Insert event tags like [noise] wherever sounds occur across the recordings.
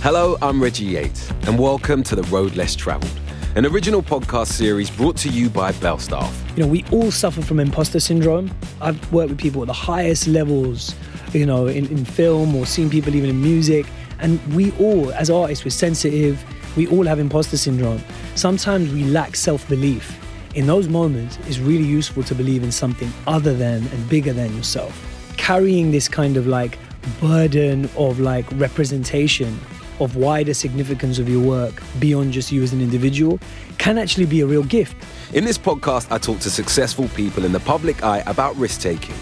Hello, I'm Reggie Yates, and welcome to The Road Less Travelled, an original podcast series brought to you by Belstaff. You know, we all suffer from imposter syndrome. I've worked with people at the highest levels, you know, in, in film or seen people even in music. And we all, as artists, we're sensitive. We all have imposter syndrome. Sometimes we lack self belief. In those moments, it's really useful to believe in something other than and bigger than yourself. Carrying this kind of like burden of like representation of wider significance of your work beyond just you as an individual can actually be a real gift. In this podcast, I talk to successful people in the public eye about risk taking,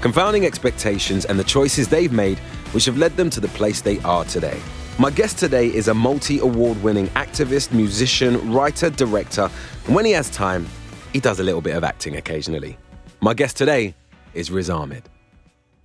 confounding expectations, and the choices they've made which have led them to the place they are today. My guest today is a multi award winning activist, musician, writer, director, and when he has time, he does a little bit of acting occasionally. My guest today is Riz Ahmed.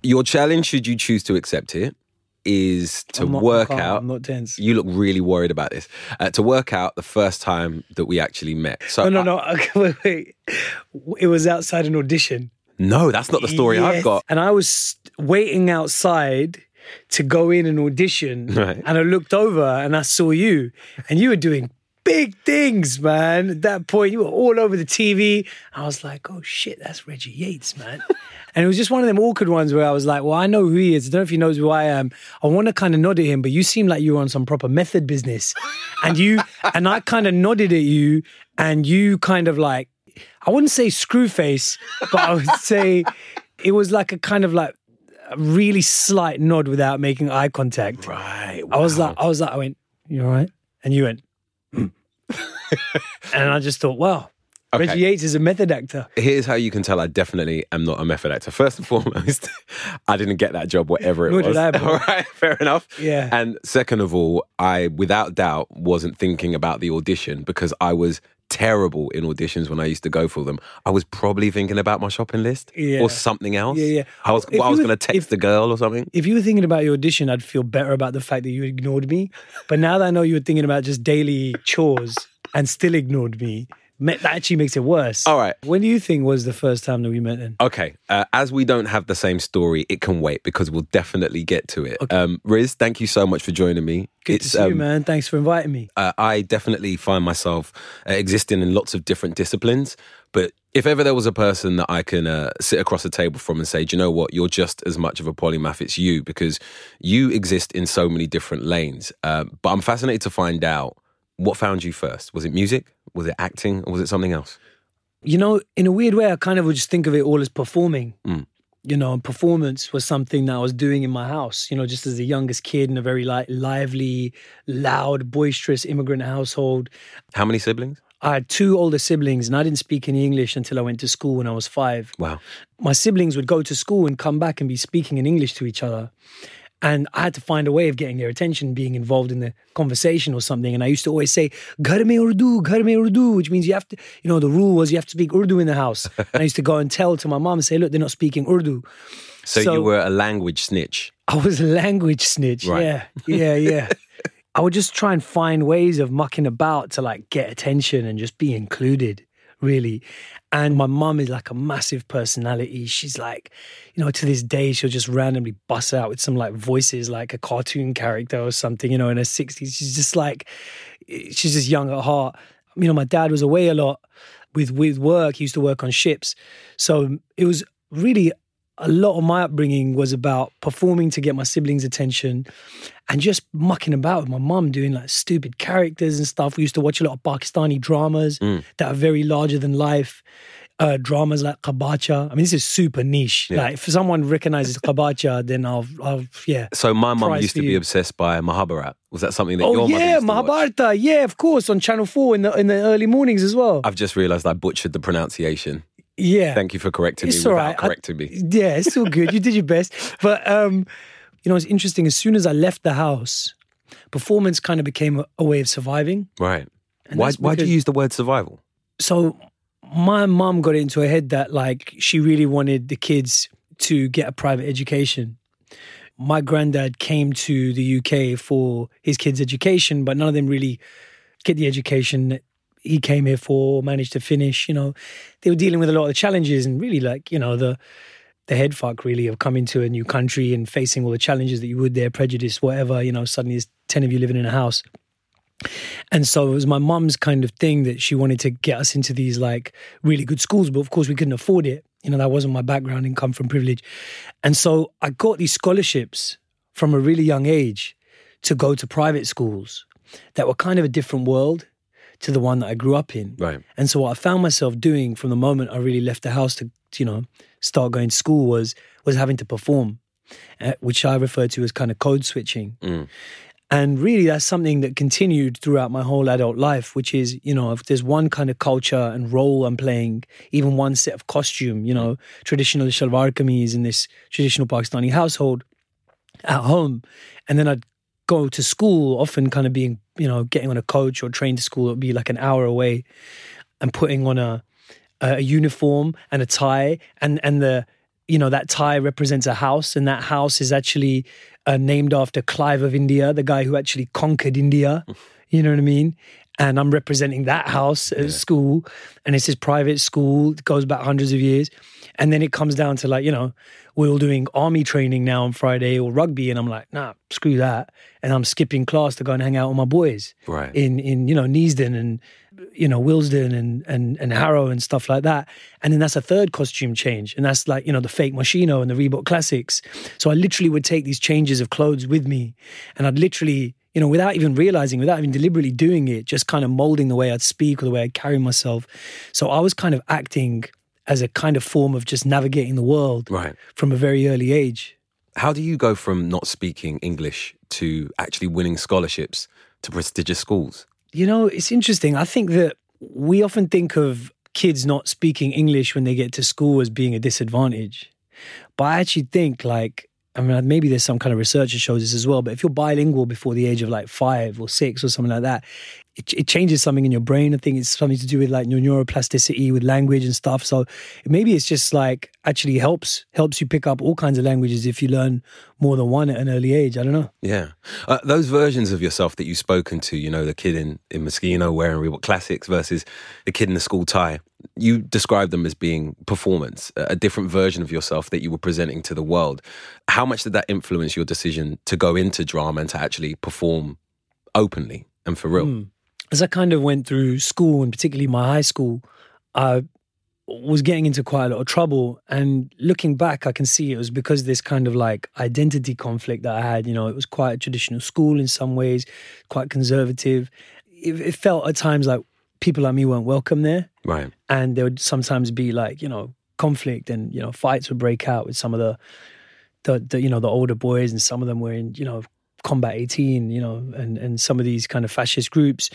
Your challenge, should you choose to accept it, is to not work out. I'm not tense. You look really worried about this. Uh, to work out the first time that we actually met. So No, no, I- no. [laughs] Okay, wait, wait. It was outside an audition. no, that's not the story I've got. And I was waiting outside to go in and audition. [laughs] Right. And I looked over and I saw you, and you were doing big things, man. At that point, you were all over the TV. I was like, oh shit, that's Reggie Yates, man. [laughs] And it was just one of them awkward ones where I was like, well, I know who he is. I don't know if he knows who I am. I want to kind of nod at him, but you seem like you were on some proper method business. And you, [laughs] and I kind of nodded at you, and you kind of like, I wouldn't say screw face, but I would say [laughs] it was like a kind of like a really slight nod without making eye contact. Right. I was wow. like, I was like, I went, you all right? And you went, "Mm." [laughs] and I just thought, wow, Okay. Reggie Yates is a method actor. Here's how you can tell I definitely am not a method actor. First and [laughs] foremost, I didn't get that job, whatever it Nor was. did I. [laughs] All right, fair enough. Yeah. And second of all, I, without doubt, wasn't thinking about the audition because I was terrible in auditions when I used to go for them. I was probably thinking about my shopping list Yeah. or something else. Yeah, yeah. I was, If I was going to text if- the girl or something. If you were thinking about your audition, I'd feel better about the fact that you ignored me. But now that I know you were thinking about just daily chores and still ignored me, that actually makes it worse. All right. When do you think was the first time that we met then? Okay, uh, as we don't have the same story, it can wait because we'll definitely get to it. Um, Riz, thank you so much for joining me. Good to see you, man. Thanks for inviting me. uh, I definitely find myself uh, existing in lots of different disciplines. But if ever there was a person that I can uh, sit across the table from and say, do you know what, you're just as much of a polymath, it's you, because you exist in so many different lanes. Uh, but I'm fascinated to find out what found you first. Was it music? Was it acting? Or was it something else? You know, in a weird way, I kind of would just think of it all as performing. Mm. You know, and performance was something that I was doing in my house, you know, just as the youngest kid in a very like lively, loud, boisterous immigrant household. How many siblings? I had two older siblings and I didn't speak any English until I went to school when I was five. Wow. My siblings would go to school and come back and be speaking in English to each other. And I had to find a way of getting their attention, being involved in the conversation or something. And I used to always say, Ghar mein Urdu, ghar mein Urdu, which means you have to, you know, the rule was you have to speak Urdu in the house. [laughs] and I used to go and tell to my mom and say, look, they're not speaking Urdu. So, So- you were a language snitch. I was a language snitch. Right. Yeah, yeah, yeah. [laughs] I would just try and find ways of mucking about to like get attention and just be included, really. And my mum is like a massive personality. She's like, you know, to this day, she'll just randomly bust out with some like voices like a cartoon character or something, you know, in her 60s. She's just like, she's just young at heart. You know, my dad was away a lot with with work. He used to work on ships. So um, it was really a lot of my upbringing was about performing to get my siblings' attention and just mucking about with my mum doing like stupid characters and stuff. We used to watch a lot of Pakistani dramas Mm. that are very larger than life. Uh, dramas like Kabacha. I mean, this is super niche. Yeah. Like, if someone recognizes [laughs] Kabacha, then I'll, I'll, yeah. So my mum used to be obsessed by Mahabharat. Was that something that Oh your yeah, used to watch? Mahabharata. Yeah, of course, on Channel Four in the in the early mornings as well. I've just realised I butchered the pronunciation. yeah, Thank you for correcting It's me all without right. I- correcting me. [laughs] Yeah, it's all good. You did your best. But um, you know, it's interesting. As soon as I left the house, performance kind of became a, a way of surviving. Right. And Why, that's why do you use the word survival? So my mom got it into her head that like she really wanted the kids to get a private education. My granddad came to the UK for his kids' education, but none of them really get the education that he came here for, managed to finish. You know, they were dealing with a lot of the challenges and really like, you know, the the head fuck really of coming to a new country and facing all the challenges that you would there, prejudice, whatever, you know, suddenly there's 10 of you living in a house. And so it was my mum's kind of thing that she wanted to get us into these like really good schools, but of course we couldn't afford it. You know, that wasn't my background, income from privilege. And so I got these scholarships from a really young age to go to private schools that were kind of a different world to the one that I grew up in. Right. And so what I found myself doing from the moment I really left the house to, you know, start going to school was was having to perform, uh, which I refer to as kind of code switching. Mm. And really, that's something that continued throughout my whole adult life, which is, you know, if there's one kind of culture and role I'm playing, even one set of costume, you know, traditional shalwar kameez in this traditional Pakistani household at home. And then I'd go to school, often kind of being, you know, getting on a coach or train to school, it would be like an hour away and putting on a, a uniform and a tie and, and the, you know, that tie represents a house and that house is actually uh, named after Clive of India, the guy who actually conquered India. [laughs] You know what I mean? And I'm representing that house at school, and it's his private school. It goes back hundreds of years, and then it comes down to like you know we're all doing army training now on Friday or rugby, and I'm like, nah, screw that, and I'm skipping class to go and hang out with my boys Right. in in you know Neasden and you know Willesden and and and Harrow and stuff like that. And then that's a third costume change, and that's like you know the fake Moschino and the Reebok Classics. So I literally would take these changes of clothes with me, and I'd literally you know without even realizing, without even deliberately doing it, just kind of molding the way I'd speak or the way I'd carry myself. So I was kind of acting as a kind of form of just navigating the world Right. from a very early age. How do you go from not speaking English to actually winning scholarships to prestigious schools? You know, it's interesting. I think that we often think of kids not speaking English when they get to school as being a disadvantage. But I actually think, like, I mean, maybe there's some kind of research that shows this as well, but if you're bilingual before the age of like five or six or something like that, it, it changes something in your brain. I think it's something to do with like your neuroplasticity with language and stuff. So maybe it's just like actually helps helps you pick up all kinds of languages if you learn more than one at an early age. I don't know. Yeah. Uh, those versions of yourself that you've spoken to, you know, the kid in, in Moschino wearing Reebok Classics versus the kid in the school tie, you describe them as being performance, a a different version of yourself that you were presenting to the world. How much did that influence your decision to go into drama and to actually perform openly and for real? As I kind of went through school and particularly my high school, I was getting into quite a lot of trouble. And looking back, I can see it was because this kind of like identity conflict that I had. You know, it was quite a traditional school in some ways, quite conservative. It, it felt at times like people like me weren't welcome there. Right. And there would sometimes be like, you know, conflict and, you know, fights would break out with some of the, the, the you know, the older boys and some of them were in, you know, combat 18 you know and and some of these kind of fascist groups.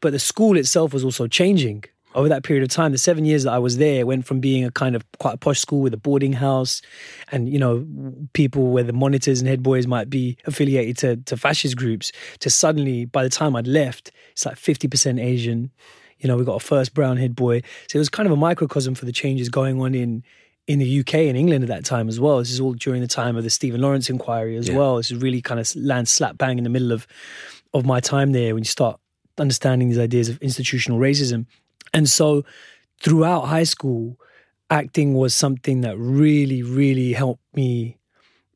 But the school itself was also changing over that period of time. The seven years that i was there went from being a kind of quite a posh school with a boarding house and you know people where the monitors and head boys might be affiliated to, to fascist groups to suddenly by the time i'd left it's like 50% asian. You know we got a first brown head boy. So it was kind of a microcosm for the changes going on in in the UK and England at that time as well. This is all during the time of the Stephen Lawrence inquiry as Yeah. well. This is really kind of land slap bang in the middle of of my time there when you start understanding these ideas of institutional racism. And so throughout high school, acting was something that really, really helped me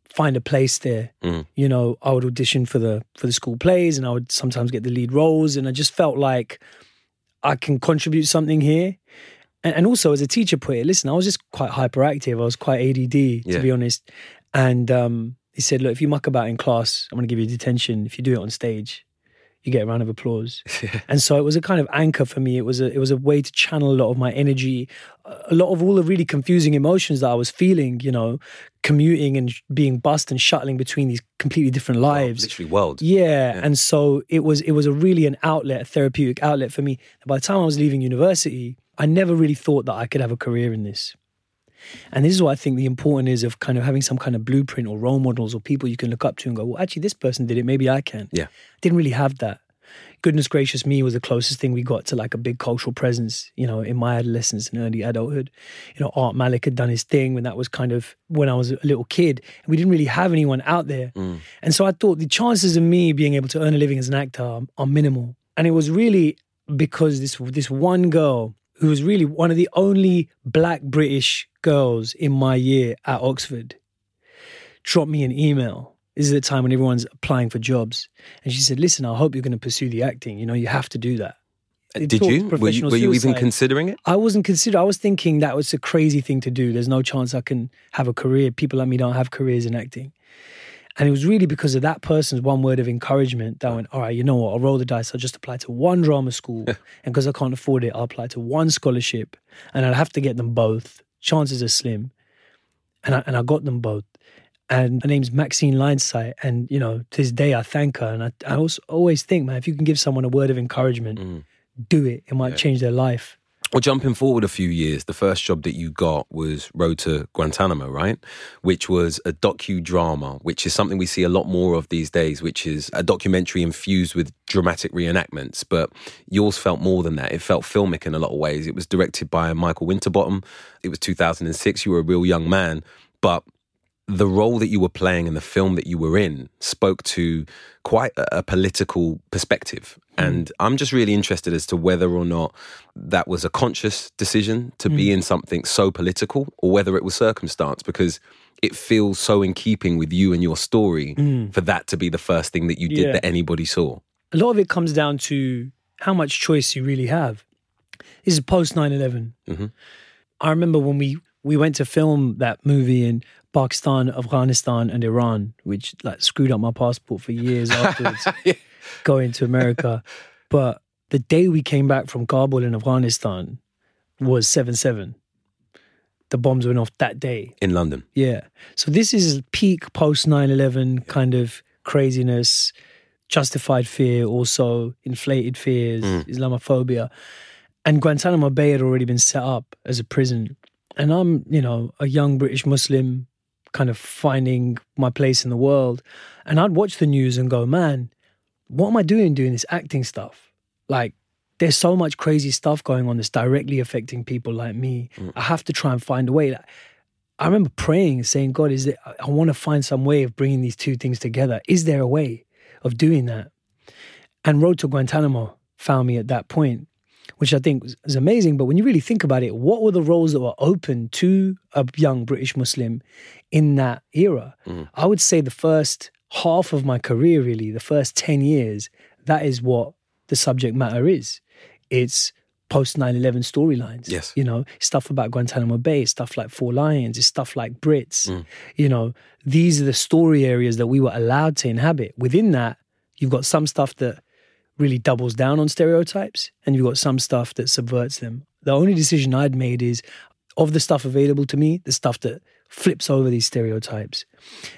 find a place there. Mm. You know, I would audition for the for the school plays and I would sometimes get the lead roles and I just felt like I can contribute something here. And, and also as a teacher put it, listen, I was just quite hyperactive. I was quite ADD, to Yeah. be honest. And um, he said, look, if you muck about in class, I'm going to give you detention. If you do it on stage, you get a round of applause. [laughs] and so it was a kind of anchor for me. It was a it was a way to channel a lot of my energy, a lot of all the really confusing emotions that I was feeling. You know, commuting and being bussed and shuttling between these completely different lives. Literally world. Yeah. And so it was it was a really an outlet, a therapeutic outlet for me. And by the time I was leaving university, I never really thought that I could have a career in this. And this is what I think the important is of kind of having some kind of blueprint or role models or people you can look up to and go, well, actually, this person did it. Maybe I can. Yeah. Didn't really have that. Goodness gracious me was the closest thing we got to like a big cultural presence, you know, in my adolescence and early adulthood. You know, Art Malik had done his thing when that was kind of when I was a little kid. And we didn't really have anyone out there. Mm. And so I thought the chances of me being able to earn a living as an actor are, are minimal. And it was really because this this one girl who was really one of the only black British girls in my year at Oxford dropped me an email. This is the time when everyone's applying for jobs. And she said, listen, I hope you're going to pursue the acting. You know, you have to do that. Uh, it Did you? Were, you? were you even considering it? I wasn't consider. I was thinking that was a crazy thing to do. There's no chance I can have a career. People like me don't have careers in acting. And it was really because of that person's one word of encouragement that went, all right, you know what? I'll roll the dice. I'll just apply to one drama school. [laughs] and because I can't afford it, I'll apply to one scholarship. And I'll have to get them both. Chances are slim. And I, and I got them both. And her name's Maxine Linesight. And, you know, to this day, I thank her. And I, I also always think, man, if you can give someone a word of encouragement, mm. do it. It might change their life. Well, jumping forward a few years, the first job that you got was Road to Guantanamo, right? Which was a docudrama, which is something we see a lot more of these days, which is a documentary infused with dramatic reenactments. But yours felt more than that. It felt filmic in a lot of ways. It was directed by Michael Winterbottom. It was 2006. You were a real young man, but the role that you were playing in the film that you were in spoke to quite a, a political perspective. Mm. And I'm just really interested as to whether or not that was a conscious decision to be mm. in something so political or whether it was circumstance because it feels so in keeping with you and your story mm. for that to be the first thing that you did Yeah. that anybody saw. a lot of it comes down to how much choice you really have. This is post 9 11. Mhm. I remember when we, we went to film that movie in Pakistan, Afghanistan, and Iran, which like screwed up my passport for years [laughs] afterwards, going to America. [laughs] But the day we came back from Kabul in Afghanistan was 7 7. The bombs went off that day. In London. Yeah. So this is peak post 9 11 kind of craziness, justified fear, also inflated fears, mm. Islamophobia. And Guantanamo Bay had already been set up as a prison. And I'm, you know, a young British Muslim kind of finding my place in the world. And I'd watch the news and go, man, what am I doing doing this acting stuff? Like, there's so much crazy stuff going on that's directly affecting people like me. Mm. I have to try and find a way. Like, I remember praying and saying, God, is there, I want to find some way of bringing these two things together. Is there a way of doing that? And Road to Guantanamo found me at that point, which I think was amazing. But when you really think about it, what were the roles that were open to a young British Muslim in that era? Mm. I would say the first half of my career, really, the first 10 years, that is what the subject matter is. It's post 9 11 storylines. Yes. You know, stuff about Guantanamo Bay, stuff like Four Lions, it's stuff like Brits. Mm. You know, these are the story areas that we were allowed to inhabit. Within that, you've got some stuff that really doubles down on stereotypes, and you've got some stuff that subverts them. The only decision I'd made is of the stuff available to me, the stuff that flips over these stereotypes.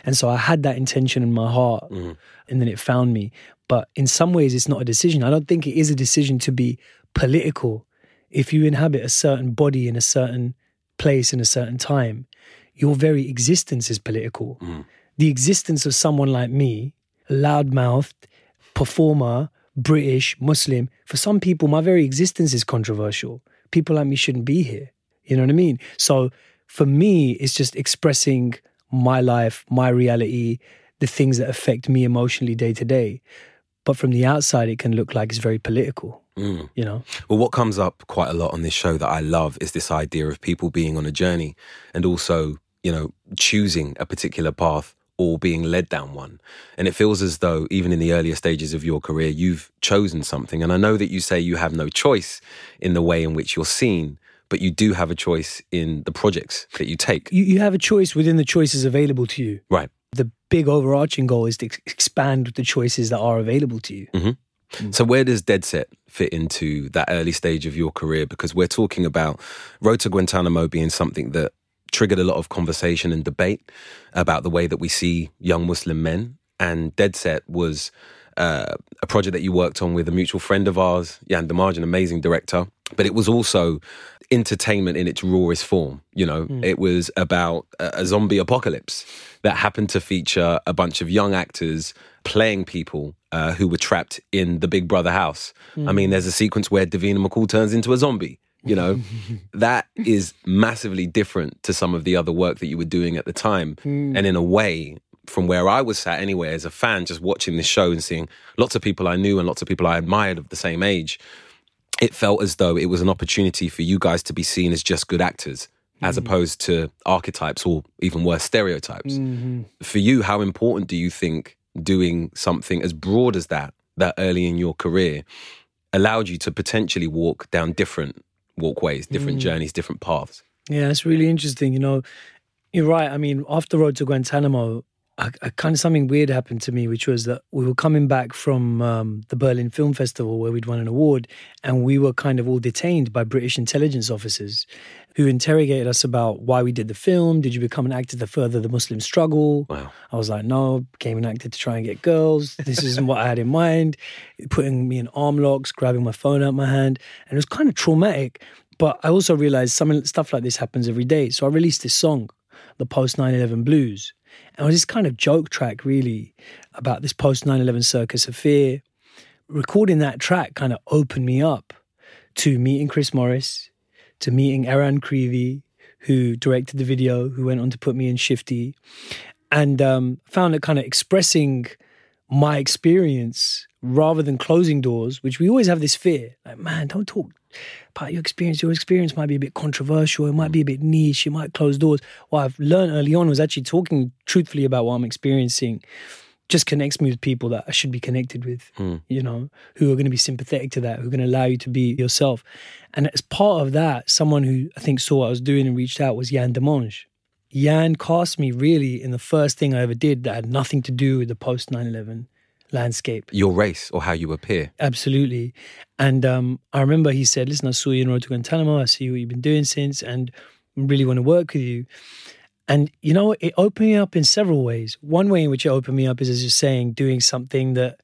And so I had that intention in my heart, mm-hmm. and then it found me. But in some ways, it's not a decision. I don't think it is a decision to be political. If you inhabit a certain body in a certain place in a certain time, your very existence is political. Mm-hmm. The existence of someone like me, loudmouthed, performer, British, Muslim, for some people, my very existence is controversial. People like me shouldn't be here. You know what I mean? So for me, it's just expressing my life, my reality, the things that affect me emotionally day to day. But from the outside, it can look like it's very political. Mm. You know? Well, what comes up quite a lot on this show that I love is this idea of people being on a journey and also, you know, choosing a particular path or being led down one. And it feels as though, even in the earlier stages of your career, you've chosen something. And I know that you say you have no choice in the way in which you're seen, but you do have a choice in the projects that you take. You, you have a choice within the choices available to you. Right. The big overarching goal is to ex- expand the choices that are available to you. So where does Dead Set fit into that early stage of your career? Because we're talking about Road to Guantanamo being something that triggered a lot of conversation and debate about the way that we see young Muslim men. And Dead Set was uh, a project that you worked on with a mutual friend of ours, Yann Demange, an amazing director. But it was also entertainment in its rawest form. You know, hmm. it was about a, zombie apocalypse that happened to feature a bunch of young actors playing people uh, who were trapped in the Big Brother house. I hmm. mean, there's a sequence where Davina McCall turns into a zombie. You know, [laughs] that is massively different to some of the other work that you were doing at the time. Hmm. And in a way, from where I was sat anyway, as a fan, just watching this show and seeing lots of people I knew and lots of people I admired of the same age, it felt as though it was an opportunity for you guys to be seen as just good actors as mm-hmm. opposed to archetypes or even worse stereotypes. Mm-hmm. For you, how important do you think doing something as broad as that, that early in your career, allowed you to potentially walk down different walkways, different mm. journeys, different paths? Yeah, it's really interesting. You know, you're right. I mean, after Road to Guantanamo, I, I kind of something weird happened to me, which was that we were coming back from um, the Berlin Film Festival where we'd won an award, and we were kind of all detained by British intelligence officers who interrogated us about why we did the film. Did you become an actor to further the Muslim struggle? Wow. I was like, no, became an actor to try and get girls. This isn't what I had in mind. Putting me in arm locks, grabbing my phone out of my hand. And it was kind of traumatic. But I also realized some stuff like this happens every day. So I released this song, the Post 9 11 Blues. And it was this kind of joke track, really, about this post 9 11 circus of fear. Recording that track kind of opened me up to meeting Chris Morris, to meeting Eran Creevy, who directed the video, who went on to put me in Shifty, and um, found it kind of expressing my experience rather than closing doors, which we always have this fear. Like, man, don't talk about your experience. Your experience might be a bit controversial. It might be a bit niche. It might close doors. What I've learned early on was actually talking truthfully about what I'm experiencing just connects me with people that I should be connected with, hmm. you know, who are going to be sympathetic to that, who are going to allow you to be yourself. And as part of that, someone who I think saw what I was doing and reached out was Yann Demange. Yann cast me really in the first thing I ever did that had nothing to do with the post 9 11 landscape. Your race or how you appear. Absolutely. And um, I remember he said, Listen, I saw you in Road to Guantanamo. I see what you've been doing since and really want to work with you. And, you know, it opened me up in several ways. One way in which it opened me up is, as you're saying, doing something that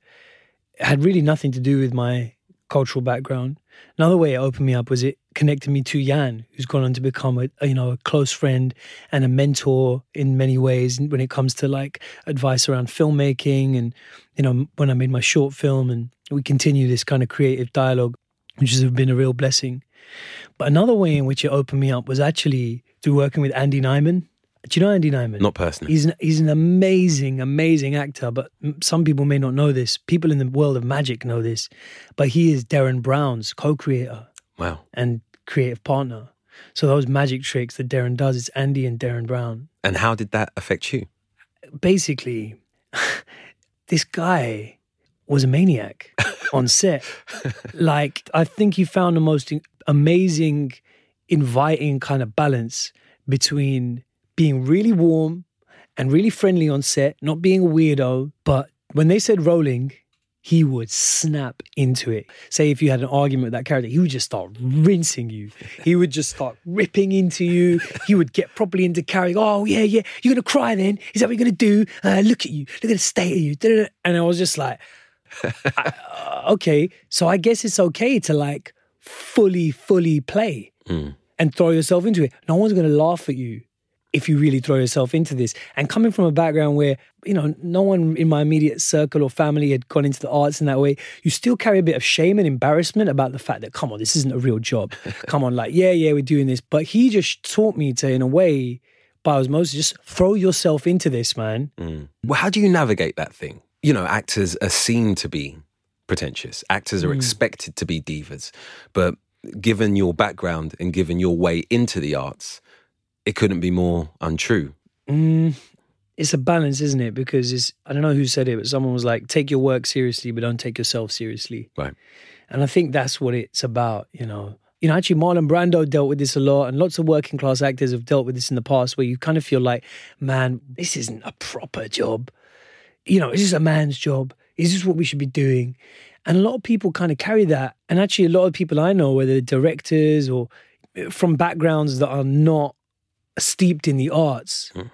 had really nothing to do with my cultural background. Another way it opened me up was it connected me to Yann, who's gone on to become a, a, you know a close friend and a mentor in many ways when it comes to like advice around filmmaking and you know when I made my short film and we continue this kind of creative dialogue, which has been a real blessing. But another way in which it opened me up was actually through working with Andy Nyman. Do you know Andy Nyman? Not personally. He's an, he's an amazing, amazing actor, but some people may not know this. People in the world of magic know this, but he is Derren Brown's co-creator Wow. and creative partner. So those magic tricks that Derren does, it's Andy and Derren Brown. And how did that affect you? Basically, [laughs] this guy was a maniac [laughs] on set. like I think he found the most amazing, inviting kind of balance between being really warm and really friendly on set, not being a weirdo, but when they said rolling, he would snap into it. Say if you had an argument with that character, he would just start rinsing you. He would just start ripping into you. He would get properly into character. Oh yeah, yeah, you're gonna cry then? Is that what you're gonna do? Uh, look at you. Look at the state of you. Da-da-da. And I was just like, I- [laughs] uh, okay. So I guess it's okay to like fully, fully play and throw yourself into it. No one's gonna laugh at you if you really throw yourself into this. And coming from a background where, you know, no one in my immediate circle or family had gone into the arts in that way, you still carry a bit of shame and embarrassment about the fact that, come on, this isn't a real job. [laughs] come on, like, yeah, yeah, we're doing this. But he just taught me to, in a way, by osmosis, just throw yourself into this, man. Mm. Well, how do you navigate that thing? You know, actors are seen to be pretentious. Actors are mm. expected to be divas. But given your background and given your way into the arts, it couldn't be more untrue. Mm, it's a balance, isn't it? Because it's, I don't know who said it, but someone was like, take your work seriously, but don't take yourself seriously. Right. And I think that's what it's about, you know. You know, actually, Marlon Brando dealt with this a lot, and lots of working class actors have dealt with this in the past where you kind of feel like, man, this isn't a proper job. You know, is this a man's job? Is this what we should be doing? And a lot of people kind of carry that. And actually, a lot of people I know, whether they're directors or eh, from backgrounds that are not steeped in the arts, hmm.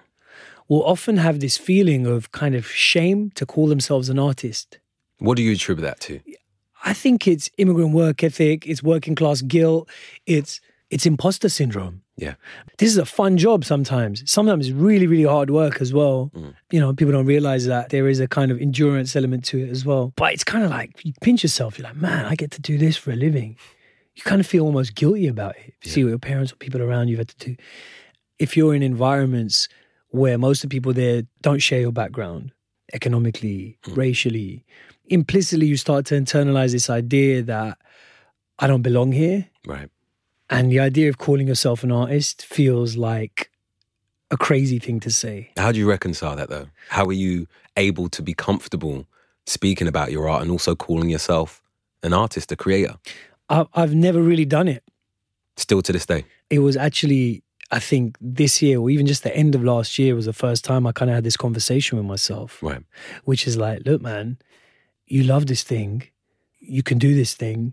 will often have this feeling of kind of shame to call themselves an artist. What do you attribute that to? I think it's immigrant work ethic, it's working class guilt, it's it's imposter syndrome. Yeah. This is a fun job sometimes. Sometimes it's really, really hard work as well. Hmm. You know, people don't realize that there is a kind of endurance element to it as well. But it's kind of like you pinch yourself, you're like, man, I get to do this for a living. You kind of feel almost guilty about it. You see what your parents or people around you have had to do. If you're in environments where most of the people there don't share your background economically, hmm. racially, implicitly you start to internalize this idea that I don't belong here. Right. And the idea of calling yourself an artist feels like a crazy thing to say. How do you reconcile that though? How are you able to be comfortable speaking about your art and also calling yourself an artist, a creator? I- I've never really done it. Still to this day. It was actually, I think, this year or even just the end of last year was the first time I kind of had this conversation with myself, Right. which is like, look, man, you love this thing, you can do this thing,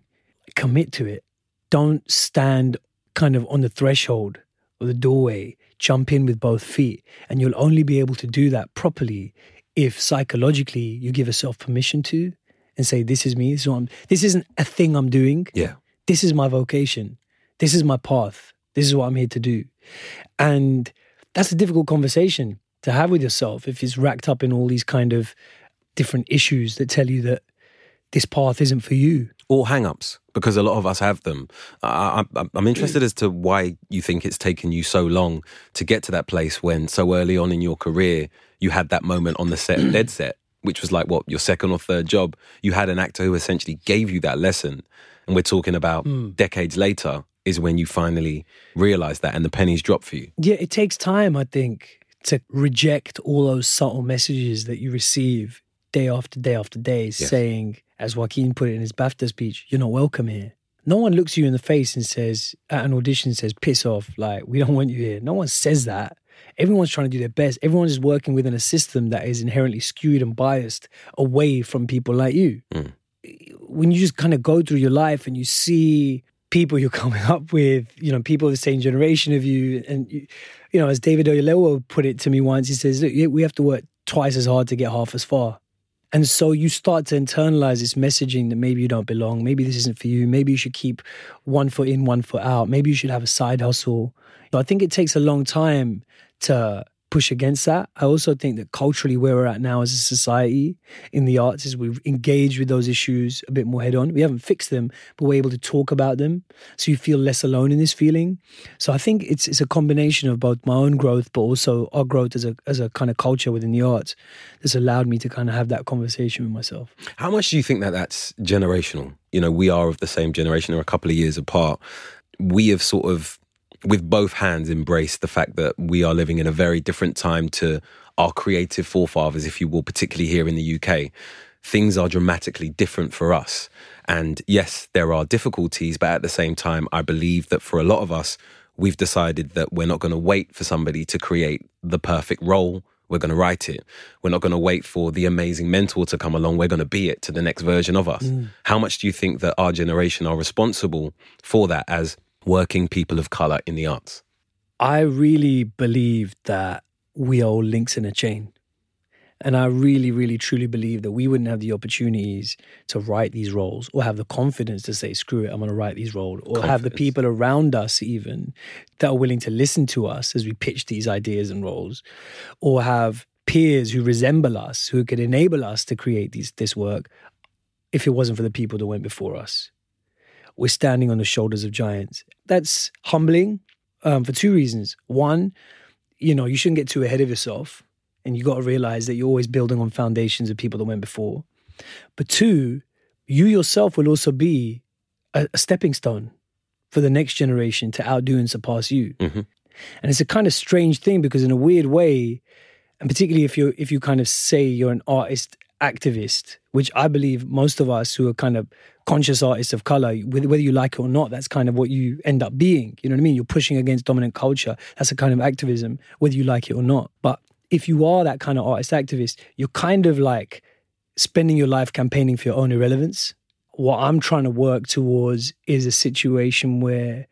commit to it. Don't stand kind of on the threshold or the doorway, jump in with both feet. And you'll only be able to do that properly if psychologically you give yourself permission to and say, this is me, this, is what I'm, this isn't a thing I'm doing Yeah. this is my vocation. This is my path. This is what I'm here to do. And that's a difficult conversation to have with yourself if it's racked up in all these kind of different issues that tell you that this path isn't for you. Or hang ups, because a lot of us have them. I, I, I'm interested as to why you think it's taken you so long to get to that place when so early on in your career you had that moment on the set, [clears throat] dead set, which was like what, your second or third job. You had an actor who essentially gave you that lesson. And we're talking about hmm. decades later is when you finally realize that and the pennies drop for you. Yeah, it takes time, I think, to reject all those subtle messages that you receive day after day after day saying, as Joaquin put it in his BAFTA speech, you're not welcome here. No one looks you in the face and says, at an audition, says, piss off, like, we don't want you here. No one says that. Everyone's trying to do their best. Everyone's just working within a system that is inherently skewed and biased away from people like you. Mm. When you just kind of go through your life and you see people you're [laughs] coming up with, you know, people of the same generation of you, and you, know, as David Oyelowo put it to me once, he says, "Look, we have to work twice as hard to get half as far." And so you start to internalize this messaging that maybe you don't belong, maybe this isn't for you, maybe you should keep one foot in, one foot out, maybe you should have a side hustle. So I think it takes a long time to push against that. I also think that culturally, where we're at now as a society in the arts, is we've engaged with those issues a bit more head on. We haven't fixed them, but we're able to talk about them. So you feel less alone in this feeling. So I think it's it's a combination of both my own growth, but also our growth as a as a kind of culture within the arts that's allowed me to kind of have that conversation with myself. How much do you think that that's generational? You know, we are of the same generation, or a couple of years apart. We have sort of, with both hands, embrace the fact that we are living in a very different time to our creative forefathers, if you will, particularly here in the UK. Things are dramatically different for us. And yes, there are difficulties, but at the same time, I believe that for a lot of us, we've decided that we're not going to wait for somebody to create the perfect role we're going to write it. We're not going to wait for the amazing mentor to come along. We're going to be it to the next version of us. Mm. How much do you think that our generation are responsible for that as working people of color in the arts? I really believe that we are all links in a chain. And I really, really, truly believe that we wouldn't have the opportunities to write these roles or have the confidence to say, screw it, I'm going to write these roles, or have the people around us even that are willing to listen to us as we pitch these ideas and roles, or have peers who resemble us, who could enable us to create these, this work if it wasn't for the people that went before us. We're standing on the shoulders of giants. That's humbling um, for two reasons. One, you know, you shouldn't get too ahead of yourself, and you got to realize that you're always building on foundations of people that went before. But two, you yourself will also be a, a stepping stone for the next generation to outdo and surpass you. Mhm. And it's a kind of strange thing because, in a weird way, and particularly if you if you kind of say you're an artist activist, which I believe most of us who are kind of conscious artists of color, whether you like it or not, that's kind of what you end up being. You know what I mean? You're pushing against dominant culture. That's a kind of activism, whether you like it or not. But if you are that kind of artist activist, you're kind of like spending your life campaigning for your own irrelevance. What I'm trying to work towards is a situation where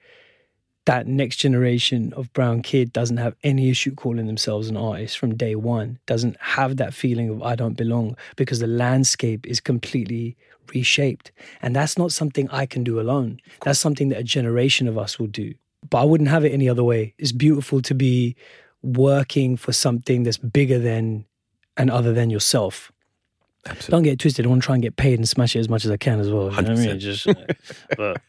that next generation of brown kid doesn't have any issue calling themselves an artist from day one, doesn't have that feeling of I don't belong because the landscape is completely reshaped. And that's not something I can do alone. That's something that a generation of us will do. But I wouldn't have it any other way. It's beautiful to be working for something that's bigger than and other than yourself. Absolutely. Don't get it twisted. I want to try and get paid and smash it as much as I can as well. You know what I mean? 100%. Just, [laughs] uh, but-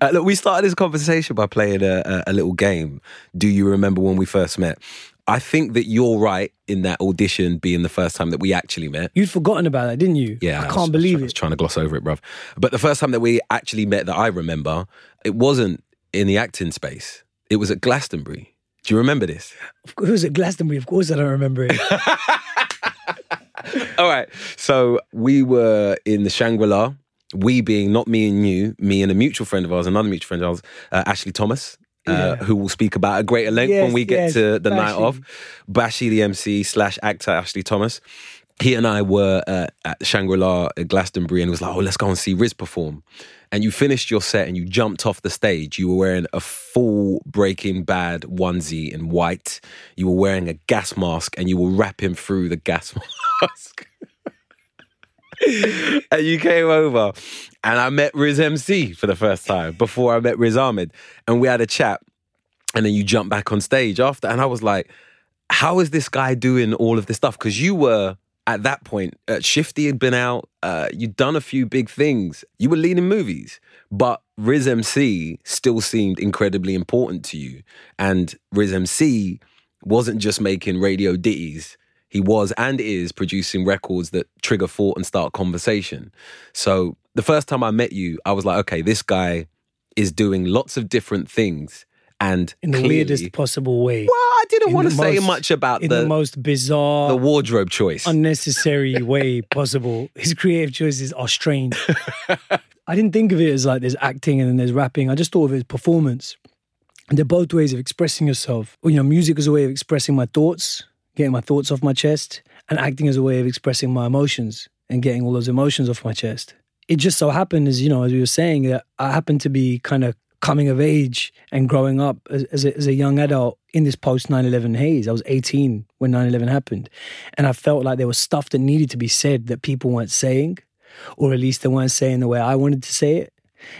Uh, look, we started this conversation by playing a, a, a little game. Do you remember when we first met? I think that you're right in that audition being the first time that we actually met. You'd forgotten about that, didn't you? Yeah, I was- can't believe I was it. trying to gloss over it, bruv. But the first time that we actually met, that I remember, it wasn't in the acting space. It was at Glastonbury. Do you remember this? Of course, it was at Glastonbury. Of course, I don't remember it. [laughs] [laughs] All right. So we were in the Shangri La. We being not me and you, me and a mutual friend of ours, another mutual friend of ours, uh, Ashley Thomas. Uh, Yeah. Who will speak about at greater length when we get yes, to the night Bashy. of. Bashy, the MC slash actor Ashley Thomas. He and I were uh, at Shangri La at Glastonbury and was like, oh, let's go and see Riz perform. And you finished your set and you jumped off the stage. You were wearing a full Breaking Bad onesie in white. You were wearing a gas mask and you were rapping through the gas mask. [laughs] and you came over and I met Riz MC for the first time before I met Riz Ahmed. And we had a chat. And then you jumped back on stage after. And I was like, how is this guy doing all of this stuff? Because you were at that point, uh, Shifty had been out, uh, you'd done a few big things, you were leading movies, but Riz MC still seemed incredibly important to you. And Riz MC wasn't just making radio ditties, he was and is producing records that trigger thought and start conversation. So the first time I met you, I was like, okay, this guy is doing lots of different things. And In the clearly- weirdest possible way. well, I didn't In want to say much about in the, the, most bizarre, the wardrobe choice. unnecessary [laughs] way possible. His creative choices are strange. I didn't think of it as like there's acting and then there's rapping. I just thought of it as performance. And they're both ways of expressing yourself. You know, music is a way of expressing my thoughts, getting my thoughts off my chest, and acting as a way of expressing my emotions and getting all those emotions off my chest. It just so happened, as you know, as we were saying, that I happened to be kind of coming of age and growing up as, as, a, as a young adult in this post 9 11 haze. I was 18 when 9 11 happened. And I felt like there was stuff that needed to be said that people weren't saying, or at least they weren't saying the way I wanted to say it.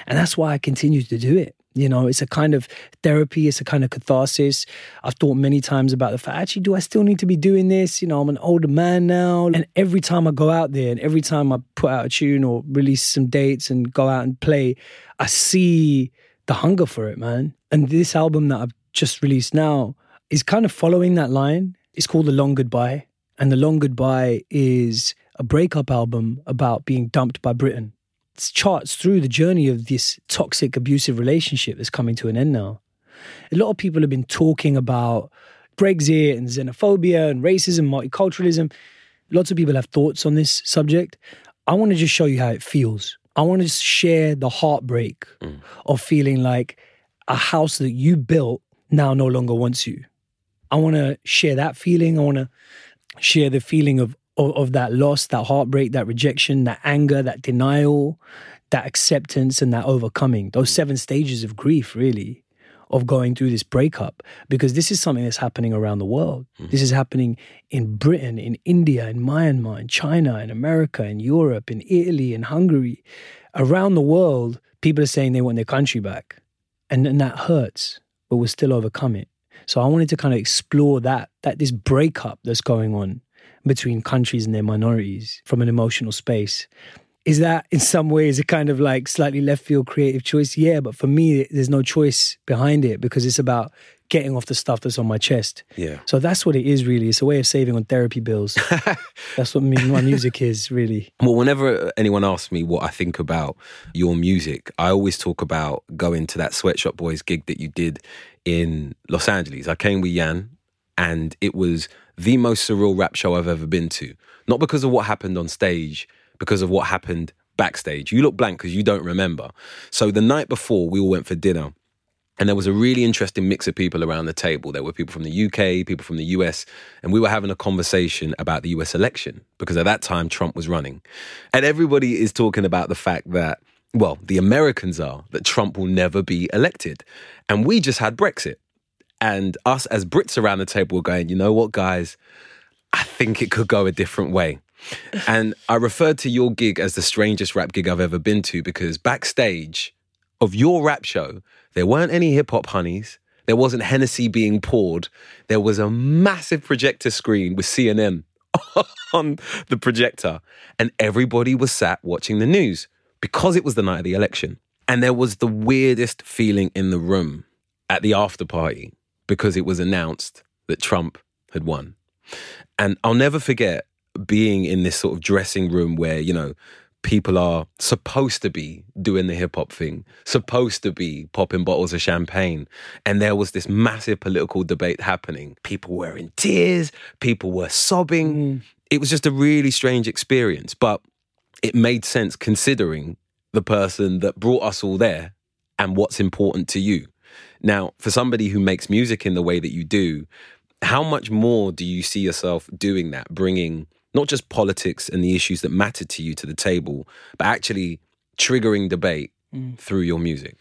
And that's why I continued to do it. You know, it's a kind of therapy, it's a kind of catharsis. I've thought many times about the fact, actually, do I still need to be doing this? You know, I'm an older man now. And every time I go out there and every time I put out a tune or release some dates and go out and play, I see the hunger for it, man. And this album that I've just released now is kind of following that line. It's called The Long Goodbye. And The Long Goodbye is a breakup album about being dumped by Britain. Charts through the journey of this toxic, abusive relationship that's coming to an end now. A lot of people have been talking about Brexit and xenophobia and racism, multiculturalism. Lots of people have thoughts on this subject. I want to just show you how it feels. I want to share the heartbreak mm. of feeling like a house that you built now no longer wants you. I want to share that feeling. I want to share the feeling of, of of that loss, that heartbreak, that rejection, that anger, that denial, that acceptance, and that overcoming. Those mm. seven stages of grief, really, of going through this breakup. Because this is something that's happening around the world. Mm. This is happening in Britain, in India, in Myanmar, in China, in America, in Europe, in Italy, in Hungary. Around the world, people are saying they want their country back. And, and that hurts, but we'll still overcome it. So I wanted to kind of explore that, that this breakup that's going on between countries and their minorities from an emotional space. Is that in some ways a kind of like slightly left field creative choice? Yeah, but for me, there's no choice behind it because it's about getting off the stuff that's on my chest. Yeah. So that's what it is really. It's a way of saving on therapy bills. [laughs] that's what my music is really. Well, whenever anyone asks me what I think about your music, I always talk about going to that Swet Shop Boys gig that you did in Los Angeles. I came with Yann and it was the most surreal rap show I've ever been to. Not because of what happened on stage, because of what happened backstage. You look blank because you don't remember. So the night before, we all went for dinner. And there was a really interesting mix of people around the table. There were people from the UK, people from the US, and we were having a conversation about the US election because at that time Trump was running. And everybody is talking about the fact that, well, the Americans are, that Trump will never be elected. And we just had Brexit. And us as Brits around the table were going, you know what, guys? I think it could go a different way. [laughs] And I referred to your gig as the strangest rap gig I've ever been to because backstage of your rap show, there weren't any hip hop honeys. There wasn't Hennessy being poured. There was a massive projector screen with CNN [laughs] on the projector. And everybody was sat watching the news because it was the night of the election. And there was the weirdest feeling in the room at the after party because it was announced that Trump had won. And I'll never forget being in this sort of dressing room where, you know, people are supposed to be doing the hip hop thing, supposed to be popping bottles of champagne. And there was this massive political debate happening. People were in tears, people were sobbing. Mm. It was just a really strange experience, but it made sense considering the person that brought us all there and what's important to you. Now, for somebody who makes music in the way that you do, how much more do you see yourself doing that, bringing not just politics and the issues that matter to you to the table, but actually triggering debate mm. through your music?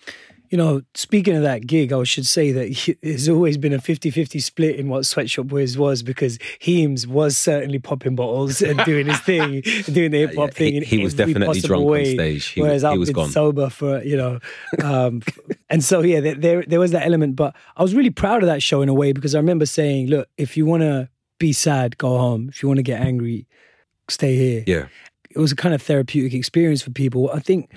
You know, speaking of that gig, I should say that [laughs] there's always been a 50 50 split in what Swet Shop Boys was because Heems was certainly popping bottles and doing his thing, [laughs] doing the hip hop thing. He, he was definitely drunk way, on stage. He, whereas he I've was been gone. sober for, you know. Um, [laughs] and so, yeah, there, there, there was that element. But I was really proud of that show in a way because I remember saying, look, if you want to be sad, go home. If you want to get angry, stay here. Yeah. It was a kind of therapeutic experience for people. I think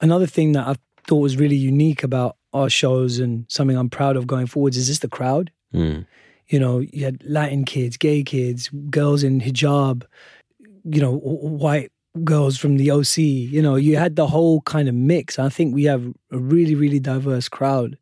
another thing that I've thought was really unique about our shows and something I'm proud of going forwards is just the crowd. Mm. You know, you had Latin kids, gay kids, girls in hijab, you know, white girls from the OC. You know, you had the whole kind of mix. I think we have a really, really diverse crowd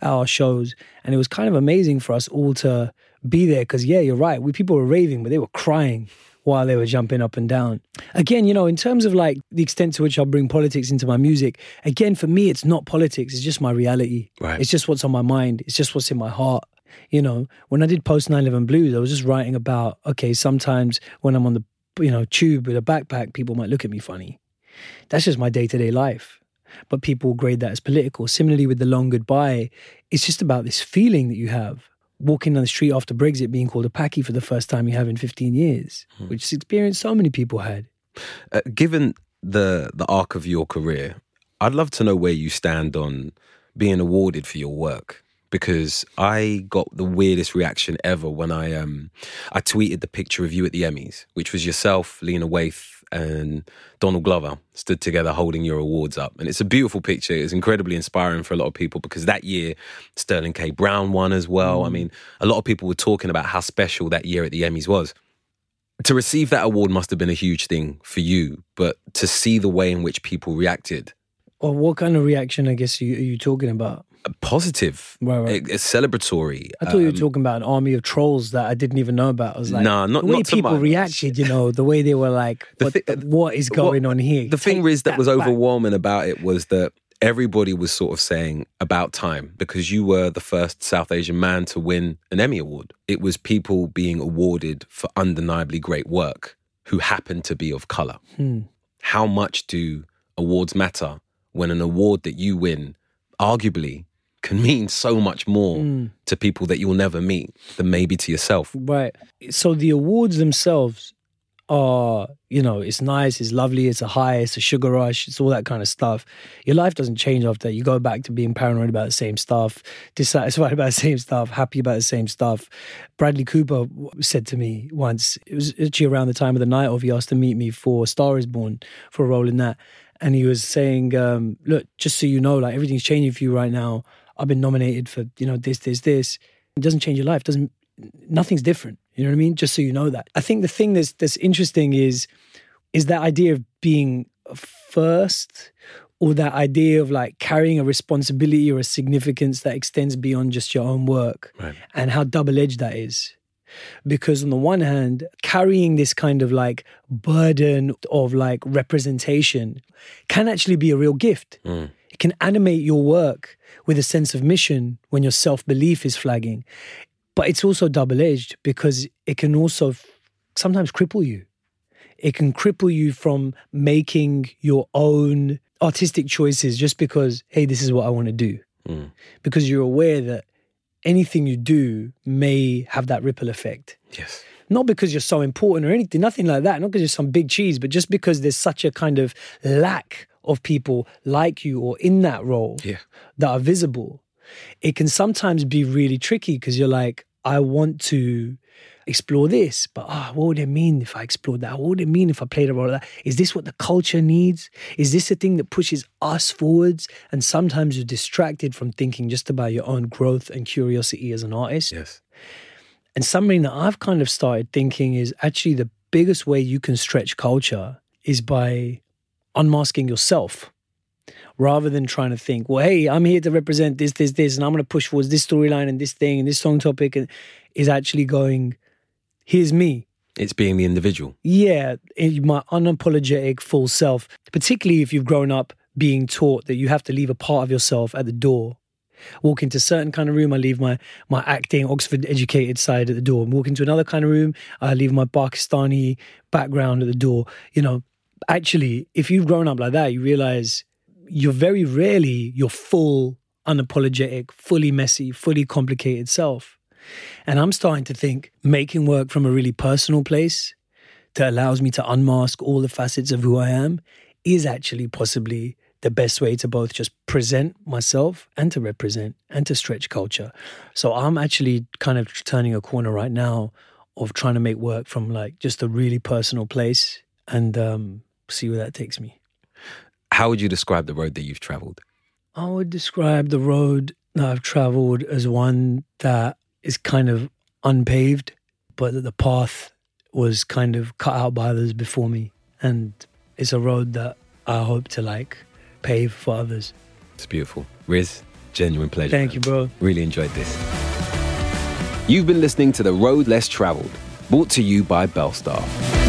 at our shows. And it was kind of amazing for us all to be there because, yeah, you're right. We people were raving, but they were crying while they were jumping up and down. Again, you know, in terms of like the extent to which I'll bring politics into my music, again, for me, it's not politics, it's just my reality. Right. It's just what's on my mind, it's just what's in my heart. You know, when I did post 9 11 blues, I was just writing about, okay, sometimes when I'm on the, you know, tube with a backpack, people might look at me funny. That's just my day to day life. But people grade that as political. Similarly, with the long goodbye, it's just about this feeling that you have walking down the street after Brexit being called a Paki for the first time you have in 15 years, hmm. which is experience so many people had. Uh, given the the arc of your career, I'd love to know where you stand on being awarded for your work because I got the weirdest reaction ever when I um I tweeted the picture of you at the Emmys, which was yourself, Lena Waithe, and Donald Glover stood together holding your awards up. And it's a beautiful picture. It's incredibly inspiring for a lot of people because that year Sterling K. Brown won as well. Mm. I mean, a lot of people were talking about how special that year at the Emmys was. To receive that award must have been a huge thing for you, but to see the way in which people reacted. Well, what kind of reaction, I guess, are you, are you talking about? Positive, right, right. It's celebratory. I thought um, you were um, talking about an army of trolls that I didn't even know about. I was like, nah, not the way not people reacted. You know, the way they were like, what, thi- what is going what, on here? The Take thing is that, that was back. overwhelming about it was that everybody was sort of saying about time because you were the first South Asian man to win an Emmy award. It was people being awarded for undeniably great work who happened to be of color. Hmm. How much do awards matter when an award that you win arguably can mean so much more mm. to people that you'll never meet than maybe to yourself. Right. So the awards themselves are, you know, it's nice, it's lovely, it's a high, it's a sugar rush, it's all that kind of stuff. Your life doesn't change after that. You go back to being paranoid about the same stuff, dissatisfied [laughs] about the same stuff, happy about the same stuff. Bradley Cooper said to me once, it was actually around the time of the night of, he asked to meet me for Star is Born for a role in that. And he was saying, um, look, just so you know, like everything's changing for you right now I've been nominated for, you know, this, this, this. It doesn't change your life. Doesn't nothing's different. You know what I mean? Just so you know that. I think the thing that's that's interesting is is that idea of being first or that idea of like carrying a responsibility or a significance that extends beyond just your own work right. and how double-edged that is because on the one hand carrying this kind of like burden of like representation can actually be a real gift mm. It can animate your work with a sense of mission when your self belief is flagging. But it's also double edged because it can also f- sometimes cripple you. It can cripple you from making your own artistic choices just because, hey, this is what I want to do. Mm. Because you're aware that anything you do may have that ripple effect. Yes. Not because you're so important or anything, nothing like that. Not because you're some big cheese, but just because there's such a kind of lack of people like you or in that role yeah. that are visible, it can sometimes be really tricky because you're like, I want to explore this, but oh, what would it mean if I explored that? What would it mean if I played a role of that? Is this what the culture needs? Is this a thing that pushes us forwards? And sometimes you're distracted from thinking just about your own growth and curiosity as an artist. Yes. And something that I've kind of started thinking is actually the biggest way you can stretch culture is by unmasking yourself rather than trying to think, well, hey, I'm here to represent this, this, this, and I'm going to push towards this storyline and this thing and this song topic, and is actually going, here's me. It's being the individual. Yeah, my unapologetic full self, particularly if you've grown up being taught that you have to leave a part of yourself at the door. Walk into a certain kind of room, I leave my my acting Oxford educated side at the door. Walk into another kind of room, I leave my Pakistani background at the door. You know, actually, if you've grown up like that, you realize you're very rarely your full, unapologetic, fully messy, fully complicated self. And I'm starting to think making work from a really personal place that allows me to unmask all the facets of who I am is actually possibly the best way to both just present myself and to represent and to stretch culture. So I'm actually kind of turning a corner right now of trying to make work from like just a really personal place and um, see where that takes me. How would you describe the road that you've traveled? I would describe the road that I've traveled as one that is kind of unpaved, but that the path was kind of cut out by others before me. And it's a road that I hope to like pave for others. It's beautiful. Riz, genuine pleasure. Thank you, bro. Really enjoyed this. You've been listening to The Road Less Traveled, brought to you by Belstaff.